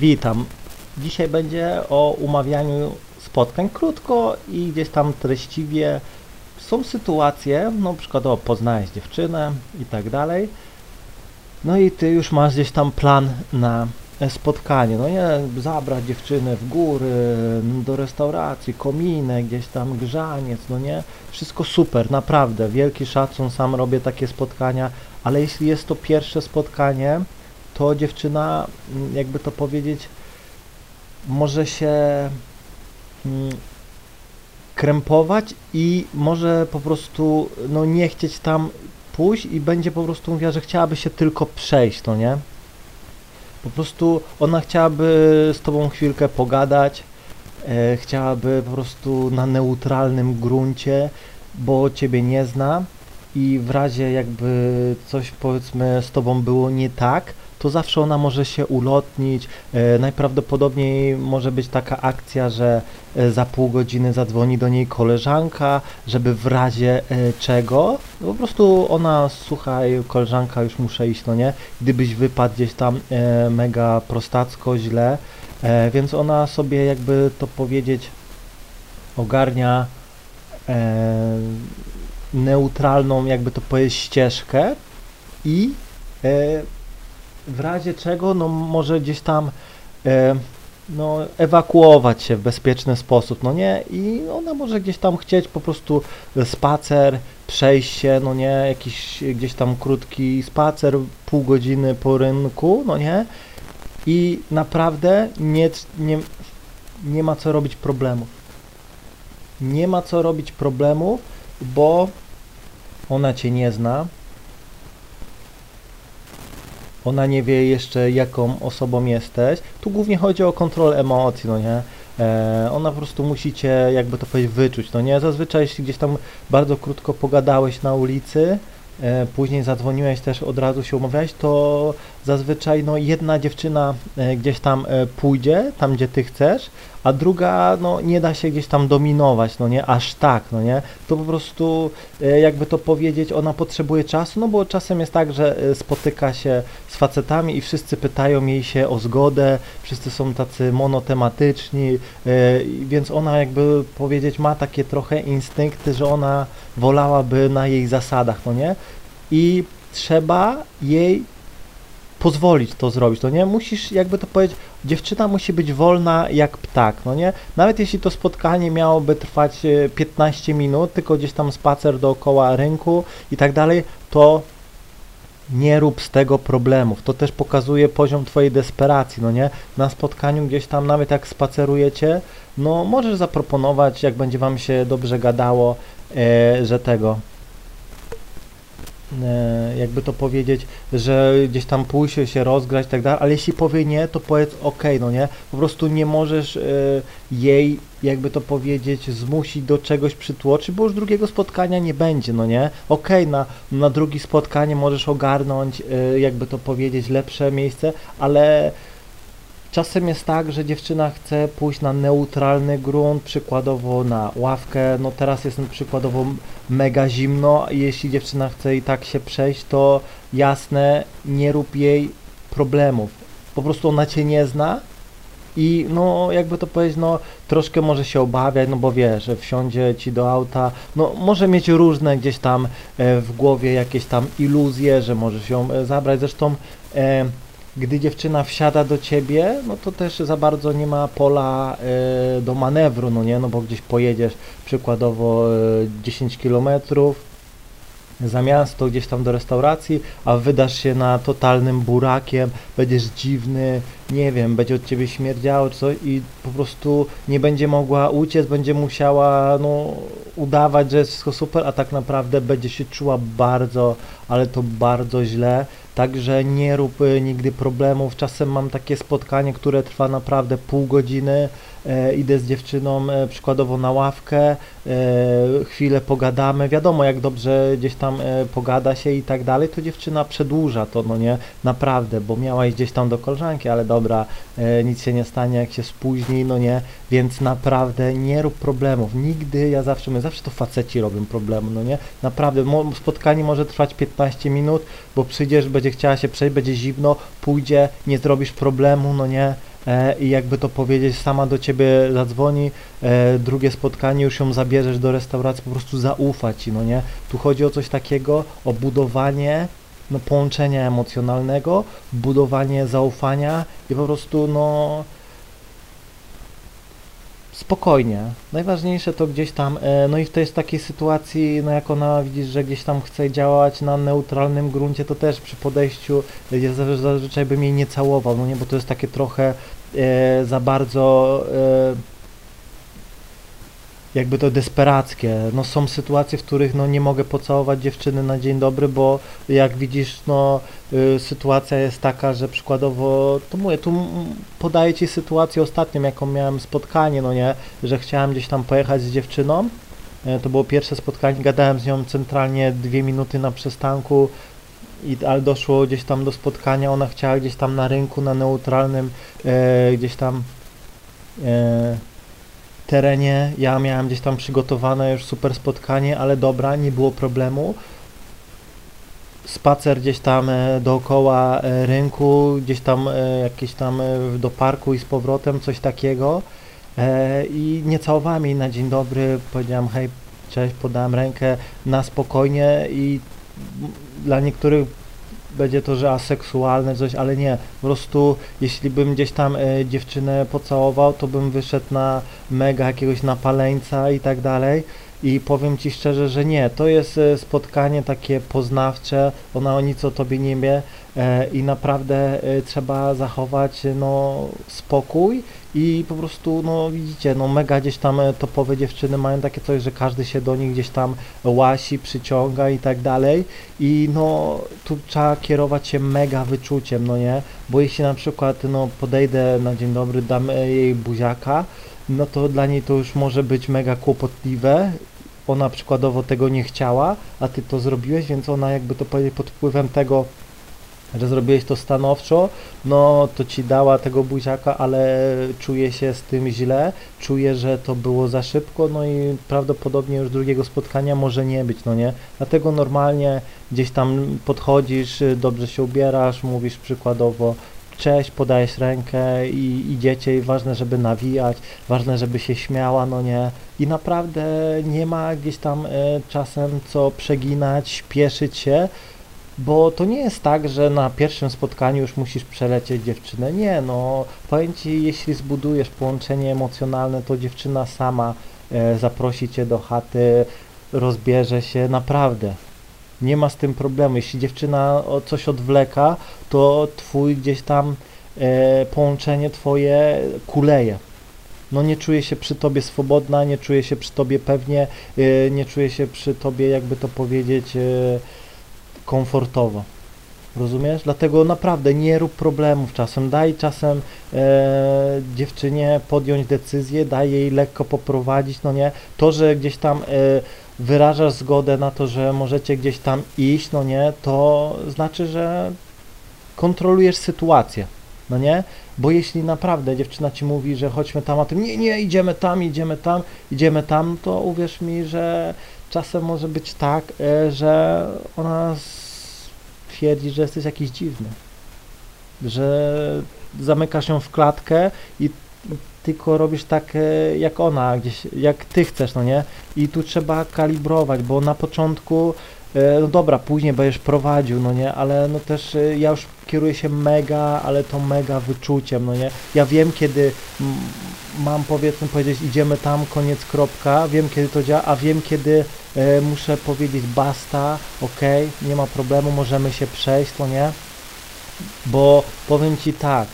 Witam. Dzisiaj będzie o umawianiu spotkań krótko i gdzieś tam treściwie. Są sytuacje, no przykładowo poznałeś dziewczynę i tak dalej. No i ty już masz gdzieś tam plan na spotkanie. No nie, zabrać dziewczynę w góry, do restauracji, kominek, gdzieś tam grzaniec, no nie. Wszystko super, naprawdę. Wielki szacun, sam robię takie spotkania, ale jeśli jest to pierwsze spotkanie, to dziewczyna, mm, jakby to powiedzieć, może się mm, krępować i może po prostu no, nie chcieć tam pójść i będzie po prostu mówiła, że chciałaby się tylko przejść, no nie? Po prostu ona chciałaby z tobą chwilkę pogadać, e, chciałaby po prostu na neutralnym gruncie, bo ciebie nie zna i w razie jakby coś powiedzmy z tobą było nie tak, to zawsze ona może się ulotnić. E, najprawdopodobniej może być taka akcja, że e, za pół godziny zadzwoni do niej koleżanka, żeby w razie e, czego, no po prostu ona, słuchaj, koleżanka, już muszę iść, no nie? Gdybyś wypadł gdzieś tam mega prostacko, źle, więc ona sobie jakby to powiedzieć ogarnia neutralną, jakby to powiedzieć, ścieżkę i w razie czego, no może gdzieś tam e, no, ewakuować się w bezpieczny sposób, no nie? I ona może gdzieś tam chcieć po prostu spacer, przejść się, no nie? Jakiś gdzieś tam krótki spacer, pół godziny po rynku, no nie? I naprawdę nie, nie, nie ma co robić problemów. Nie ma co robić problemów, bo ona cię nie zna, ona nie wie jeszcze jaką osobą jesteś. Tu głównie chodzi o kontrolę emocji, no nie? E, ona po prostu musi cię, jakby to powiedzieć, wyczuć, no nie? Zazwyczaj jeśli gdzieś tam bardzo krótko pogadałeś na ulicy, e, później zadzwoniłeś też, od razu się umawiałeś, to zazwyczaj no jedna dziewczyna e, gdzieś tam e, pójdzie, tam gdzie ty chcesz, a druga no nie da się gdzieś tam dominować, no nie, aż tak, no nie, to po prostu e, jakby to powiedzieć, ona potrzebuje czasu, no bo czasem jest tak, że e, spotyka się z facetami i wszyscy pytają jej się o zgodę, wszyscy są tacy monotematyczni, e, więc ona jakby powiedzieć ma takie trochę instynkty, że ona wolałaby na jej zasadach, no nie, i trzeba jej pozwolić to zrobić, no nie? Musisz, jakby to powiedzieć, dziewczyna musi być wolna jak ptak, no nie? Nawet jeśli to spotkanie miałoby trwać 15 minut, tylko gdzieś tam spacer dookoła rynku i tak dalej, to nie rób z tego problemów. To też pokazuje poziom twojej desperacji, no nie? Na spotkaniu gdzieś tam, nawet jak spacerujecie, no możesz zaproponować, jak będzie wam się dobrze gadało, e, że tego, E, jakby to powiedzieć, że gdzieś tam pójść się rozgrać i tak dalej, ale jeśli powie nie, to powiedz ok, no nie, po prostu nie możesz e, jej, jakby to powiedzieć, zmusić do czegoś przytłoczyć, bo już drugiego spotkania nie będzie, no nie, ok, na, na drugie spotkanie możesz ogarnąć, e, jakby to powiedzieć, lepsze miejsce, ale Czasem jest tak, że dziewczyna chce pójść na neutralny grunt, przykładowo na ławkę. No teraz jest przykładowo mega zimno. Jeśli dziewczyna chce i tak się przejść, to jasne, nie rób jej problemów. Po prostu ona cię nie zna i no jakby to powiedzieć, no troszkę może się obawiać, no bo wiesz, że wsiądzie ci do auta, no może mieć różne gdzieś tam e, w głowie jakieś tam iluzje, że możesz ją e, zabrać. Zresztą e, gdy dziewczyna wsiada do ciebie, no to też za bardzo nie ma pola y, do manewru, no nie, no bo gdzieś pojedziesz przykładowo y, 10 kilometrów, za miasto, gdzieś tam do restauracji, a wydasz się na totalnym burakiem, będziesz dziwny, nie wiem, będzie od ciebie śmierdziało czy coś i po prostu nie będzie mogła uciec, będzie musiała no, udawać, że jest wszystko super, a tak naprawdę będzie się czuła bardzo, ale to bardzo źle. Także nie rób y, nigdy problemów. Czasem mam takie spotkanie, które trwa naprawdę pół godziny. E, idę z dziewczyną e, przykładowo na ławkę, e, chwilę pogadamy. Wiadomo, jak dobrze gdzieś tam pogada się i tak dalej, to dziewczyna przedłuża to, no nie, naprawdę, bo miała iść gdzieś tam do koleżanki, ale dobra, nic się nie stanie, jak się spóźni, no nie, więc naprawdę nie rób problemów. Nigdy, ja zawsze, my zawsze to faceci robią problemy, no nie, naprawdę, spotkanie może trwać 15 minut, bo przyjdziesz, będzie chciała się przejść, będzie zimno, pójdzie, nie zrobisz problemu, no nie, i jakby to powiedzieć, sama do ciebie zadzwoni, e, drugie spotkanie już ją zabierzesz do restauracji, po prostu zaufać ci, no nie? Tu chodzi o coś takiego, o budowanie no, połączenia emocjonalnego, budowanie zaufania i po prostu no spokojnie. Najważniejsze to gdzieś tam, e, no i w tej takiej sytuacji, no jak ona widzisz, że gdzieś tam chce działać na neutralnym gruncie, to też przy podejściu ja zazwy- zazwyczaj bym jej nie całował, no nie, bo to jest takie trochę e, za bardzo e, jakby to desperackie. No są sytuacje, w których no nie mogę pocałować dziewczyny na dzień dobry, bo jak widzisz, no y, sytuacja jest taka, że przykładowo, to mówię, tu podaję Ci sytuację ostatnią, jaką miałem spotkanie, no nie, że chciałem gdzieś tam pojechać z dziewczyną, E, to było pierwsze spotkanie, gadałem z nią centralnie dwie minuty na przystanku, i, ale doszło gdzieś tam do spotkania, ona chciała gdzieś tam na rynku, na neutralnym, e, gdzieś tam e, terenie, ja miałem gdzieś tam przygotowane już super spotkanie, ale dobra, nie było problemu. Spacer gdzieś tam e, dookoła e, rynku, gdzieś tam e, jakieś tam do parku i z powrotem, coś takiego. I nie całowałem jej na dzień dobry, powiedziałem hej, cześć, podałem rękę na spokojnie i dla niektórych będzie to, że aseksualne coś, ale nie, po prostu jeśli bym gdzieś tam e, dziewczynę pocałował, to bym wyszedł na mega jakiegoś napaleńca i tak dalej i powiem Ci szczerze, że nie, to jest e, spotkanie takie poznawcze, ona nic o Tobie nie wie. E, i naprawdę e, trzeba zachować no, spokój. I po prostu, no widzicie, no mega gdzieś tam topowe dziewczyny mają takie coś, że każdy się do nich gdzieś tam łasi, przyciąga i tak dalej. I no tu trzeba kierować się mega wyczuciem, no nie, bo jeśli na przykład no podejdę na dzień dobry, dam jej buziaka, no to dla niej to już może być mega kłopotliwe. Ona przykładowo tego nie chciała, a ty to zrobiłeś, więc ona jakby to powiedzieć pod wpływem tego, że zrobiłeś to stanowczo, no to ci dała tego buziaka, ale czuje się z tym źle, czuje, że to było za szybko, no i prawdopodobnie już drugiego spotkania może nie być, no nie? Dlatego normalnie gdzieś tam podchodzisz, dobrze się ubierasz, mówisz przykładowo cześć, podajesz rękę i idziecie i ważne, żeby nawijać, ważne, żeby się śmiała, no nie? I naprawdę nie ma gdzieś tam e, czasem co przeginać, śpieszyć się, bo to nie jest tak, że na pierwszym spotkaniu już musisz przelecieć dziewczynę. Nie, no powiem Ci, jeśli zbudujesz połączenie emocjonalne, to dziewczyna sama e, zaprosi Cię do chaty, rozbierze się, naprawdę. Nie ma z tym problemu. Jeśli dziewczyna coś odwleka, to twój gdzieś tam e, połączenie twoje kuleje. No nie czuje się przy tobie swobodna, nie czuje się przy tobie pewnie, e, nie czuje się przy tobie, jakby to powiedzieć, e, komfortowo. Rozumiesz? Dlatego naprawdę nie rób problemów czasem. Daj czasem e, dziewczynie podjąć decyzję, daj jej lekko poprowadzić, no nie? To, że gdzieś tam e, wyrażasz zgodę na to, że możecie gdzieś tam iść, no nie? To znaczy, że kontrolujesz sytuację, no nie? Bo jeśli naprawdę dziewczyna ci mówi, że chodźmy tam, a ty nie, nie, idziemy tam, idziemy tam, idziemy tam, to uwierz mi, że czasem może być tak, e, że ona twierdzi, że jesteś jakiś dziwny, że zamykasz ją w klatkę i tylko robisz tak e, jak ona, gdzieś jak ty chcesz, no nie? I tu trzeba kalibrować, bo na początku, e, no dobra, później będziesz prowadził, no nie? Ale no też e, ja już kieruję się mega, ale to mega wyczuciem, no nie? Ja wiem, kiedy mam powiedzmy powiedzieć idziemy tam, koniec, kropka, wiem kiedy to działa, a wiem kiedy muszę powiedzieć basta, ok, nie ma problemu, możemy się przejść, no nie? Bo powiem Ci tak,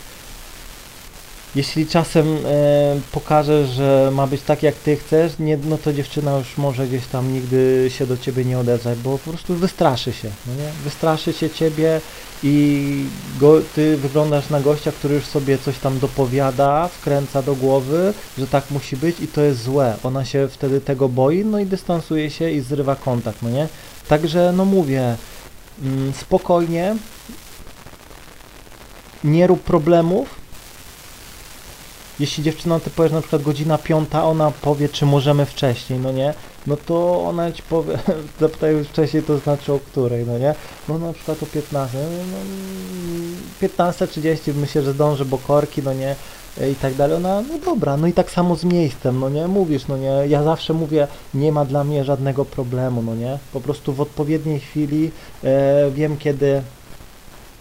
jeśli czasem e, pokażesz, że ma być tak jak ty chcesz, nie, no to dziewczyna już może gdzieś tam nigdy się do ciebie nie odezwać, bo po prostu wystraszy się, no nie? Wystraszy się ciebie i go, ty wyglądasz na gościa, który już sobie coś tam dopowiada, wkręca do głowy, że tak musi być i to jest złe. Ona się wtedy tego boi, no i dystansuje się i zrywa kontakt, no nie? Także no mówię, mm, spokojnie, nie rób problemów, jeśli dziewczyna ty powiesz na przykład godzina piąta, ona powie, czy możemy wcześniej, no nie? No to ona ci powie, zapytaj wcześniej, to znaczy o której, no nie? No na przykład o 15, no, no, 15.30 myślę, że zdąży, bo korki, no nie? i tak dalej, ona, no dobra, no i tak samo z miejscem, no nie, mówisz, no nie, ja zawsze mówię, nie ma dla mnie żadnego problemu, no nie, po prostu w odpowiedniej chwili e, wiem, kiedy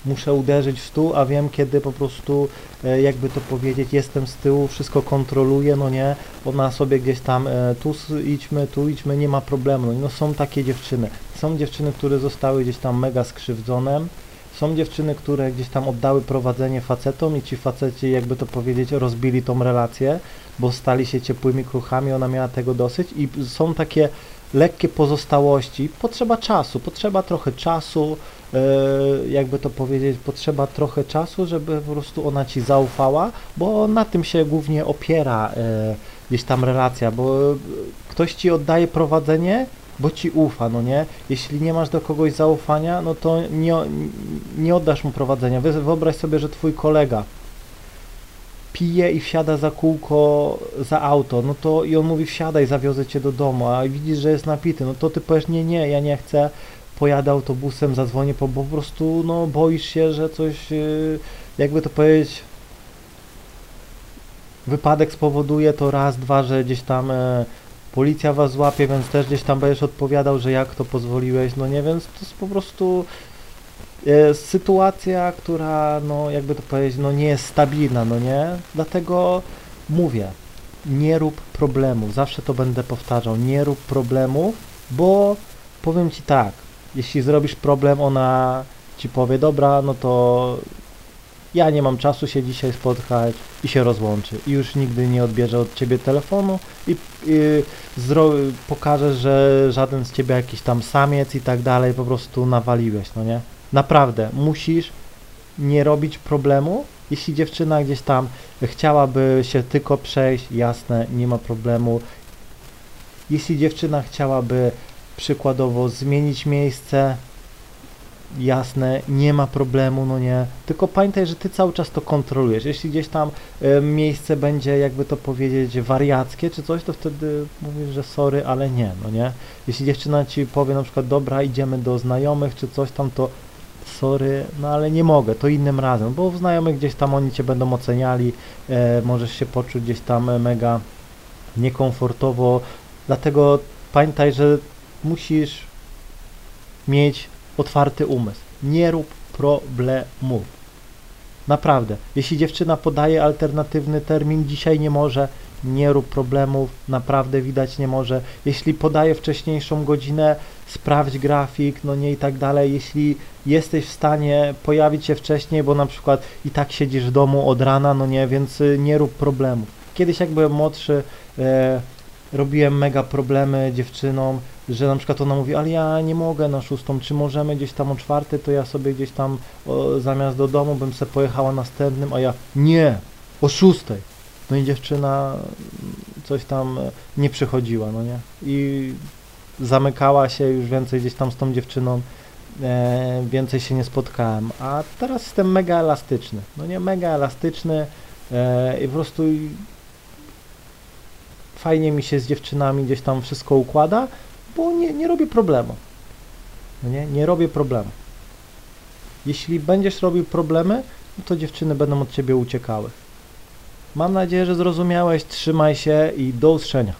muszę uderzyć w stół, a wiem, kiedy po prostu, e, jakby to powiedzieć, jestem z tyłu, wszystko kontroluję, no nie, ona sobie gdzieś tam, e, tu idźmy, tu idźmy, nie ma problemu, no są takie dziewczyny, są dziewczyny, które zostały gdzieś tam mega skrzywdzone, są dziewczyny, które gdzieś tam oddały prowadzenie facetom i ci faceci, jakby to powiedzieć, rozbili tą relację, bo stali się ciepłymi kruchami, ona miała tego dosyć i są takie lekkie pozostałości. Potrzeba czasu, potrzeba trochę czasu, yy, jakby to powiedzieć, potrzeba trochę czasu, żeby po prostu ona ci zaufała, bo na tym się głównie opiera yy, gdzieś tam relacja, bo ktoś ci oddaje prowadzenie bo ci ufa, no nie? Jeśli nie masz do kogoś zaufania, no to nie, nie oddasz mu prowadzenia. Wyobraź sobie, że twój kolega pije i wsiada za kółko za auto, no to i on mówi wsiadaj, zawiozę cię do domu, a widzisz, że jest napity, no to ty powiesz nie, nie, ja nie chcę, pojadę autobusem, zadzwonię, bo po prostu no boisz się, że coś, y, jakby to powiedzieć, wypadek spowoduje to raz, dwa, że gdzieś tam e, policja was złapie, więc też gdzieś tam będziesz odpowiadał, że jak to pozwoliłeś, no nie, więc to jest po prostu sytuacja, która, no jakby to powiedzieć, no nie jest stabilna, no nie, dlatego mówię, nie rób problemów, zawsze to będę powtarzał, nie rób problemów, bo powiem Ci tak, jeśli zrobisz problem, ona Ci powie, dobra, no to ja nie mam czasu się dzisiaj spotkać i się rozłączy. I już nigdy nie odbierze od ciebie telefonu i, i pokaże, że żaden z ciebie jakiś tam samiec i tak dalej, po prostu nawaliłeś, no nie? Naprawdę, musisz nie robić problemu. Jeśli dziewczyna gdzieś tam chciałaby się tylko przejść, jasne, nie ma problemu. Jeśli dziewczyna chciałaby przykładowo zmienić miejsce, jasne, nie ma problemu, no nie. Tylko pamiętaj, że ty cały czas to kontrolujesz. Jeśli gdzieś tam y, miejsce będzie, jakby to powiedzieć, wariackie czy coś, to wtedy mówisz, że sorry, ale nie, no nie. Jeśli dziewczyna ci powie na przykład, dobra, idziemy do znajomych czy coś tam, to sorry, no ale nie mogę, to innym razem, bo w znajomych gdzieś tam oni cię będą oceniali, e, możesz się poczuć gdzieś tam mega niekomfortowo, dlatego pamiętaj, że musisz mieć otwarty umysł. Nie rób problemów. Naprawdę. Jeśli dziewczyna podaje alternatywny termin, dzisiaj nie może, nie rób problemów, naprawdę widać nie może. Jeśli podaje wcześniejszą godzinę, sprawdź grafik, no nie i tak dalej. Jeśli jesteś w stanie pojawić się wcześniej, bo na przykład i tak siedzisz w domu od rana, no nie, więc y, nie rób problemów. Kiedyś jak byłem młodszy, e, robiłem mega problemy dziewczynom, że na przykład ona mówi, ale ja nie mogę na szóstą, czy możemy gdzieś tam o czwartej, to ja sobie gdzieś tam o, zamiast do domu bym sobie pojechała następnym, a ja nie, o szóstej. No i dziewczyna coś tam nie przychodziła, no nie? I zamykała się już więcej gdzieś tam z tą dziewczyną, e, więcej się nie spotkałem, a teraz jestem mega elastyczny, no nie, mega elastyczny e, i po prostu fajnie mi się z dziewczynami gdzieś tam wszystko układa, bo nie, nie robię problemu. No nie, nie robię problemu. Jeśli będziesz robił problemy, no to dziewczyny będą od ciebie uciekały. Mam nadzieję, że zrozumiałeś. Trzymaj się i do usłyszenia.